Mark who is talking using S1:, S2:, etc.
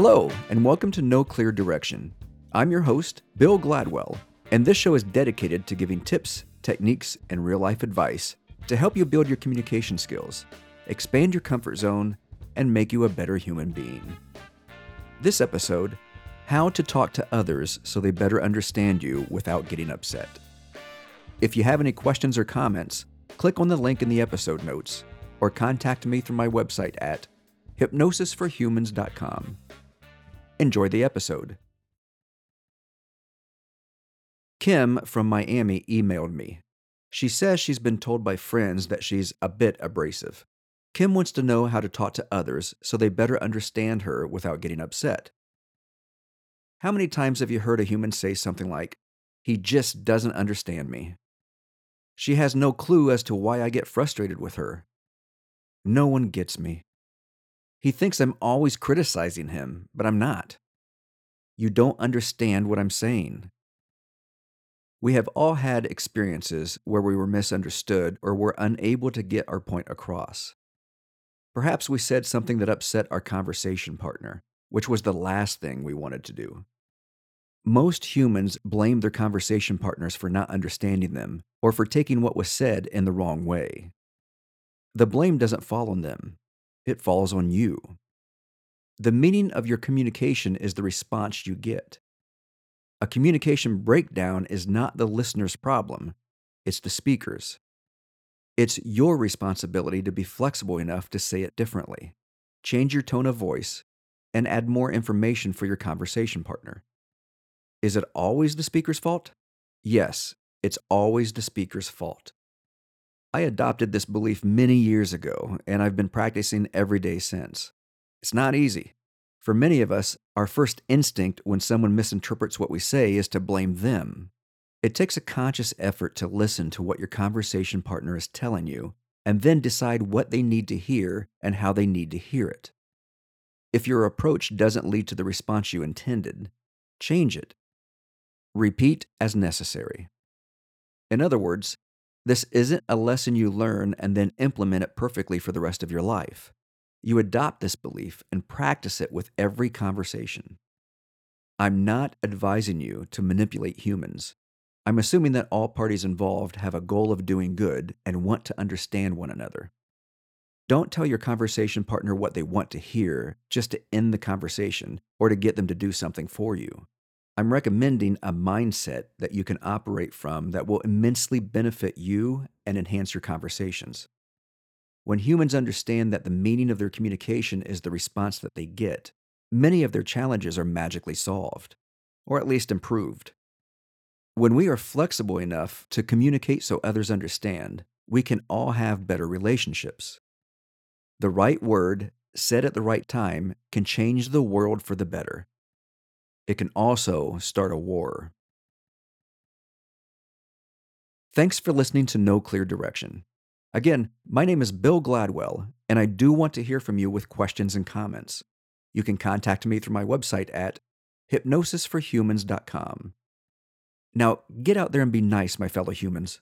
S1: Hello, and welcome to No Clear Direction. I'm your host, Bill Gladwell, and this show is dedicated to giving tips, techniques, and real life advice to help you build your communication skills, expand your comfort zone, and make you a better human being. This episode How to Talk to Others So They Better Understand You Without Getting Upset. If you have any questions or comments, click on the link in the episode notes or contact me through my website at hypnosisforhumans.com. Enjoy the episode. Kim from Miami emailed me. She says she's been told by friends that she's a bit abrasive. Kim wants to know how to talk to others so they better understand her without getting upset. How many times have you heard a human say something like, He just doesn't understand me? She has no clue as to why I get frustrated with her. No one gets me. He thinks I'm always criticizing him, but I'm not. You don't understand what I'm saying. We have all had experiences where we were misunderstood or were unable to get our point across. Perhaps we said something that upset our conversation partner, which was the last thing we wanted to do. Most humans blame their conversation partners for not understanding them or for taking what was said in the wrong way. The blame doesn't fall on them, it falls on you. The meaning of your communication is the response you get. A communication breakdown is not the listener's problem, it's the speaker's. It's your responsibility to be flexible enough to say it differently, change your tone of voice, and add more information for your conversation partner. Is it always the speaker's fault? Yes, it's always the speaker's fault. I adopted this belief many years ago, and I've been practicing every day since. It's not easy. For many of us, our first instinct when someone misinterprets what we say is to blame them. It takes a conscious effort to listen to what your conversation partner is telling you and then decide what they need to hear and how they need to hear it. If your approach doesn't lead to the response you intended, change it. Repeat as necessary. In other words, this isn't a lesson you learn and then implement it perfectly for the rest of your life. You adopt this belief and practice it with every conversation. I'm not advising you to manipulate humans. I'm assuming that all parties involved have a goal of doing good and want to understand one another. Don't tell your conversation partner what they want to hear just to end the conversation or to get them to do something for you. I'm recommending a mindset that you can operate from that will immensely benefit you and enhance your conversations. When humans understand that the meaning of their communication is the response that they get, many of their challenges are magically solved, or at least improved. When we are flexible enough to communicate so others understand, we can all have better relationships. The right word, said at the right time, can change the world for the better it can also start a war. Thanks for listening to No Clear Direction. Again, my name is Bill Gladwell, and I do want to hear from you with questions and comments. You can contact me through my website at hypnosisforhumans.com. Now, get out there and be nice, my fellow humans.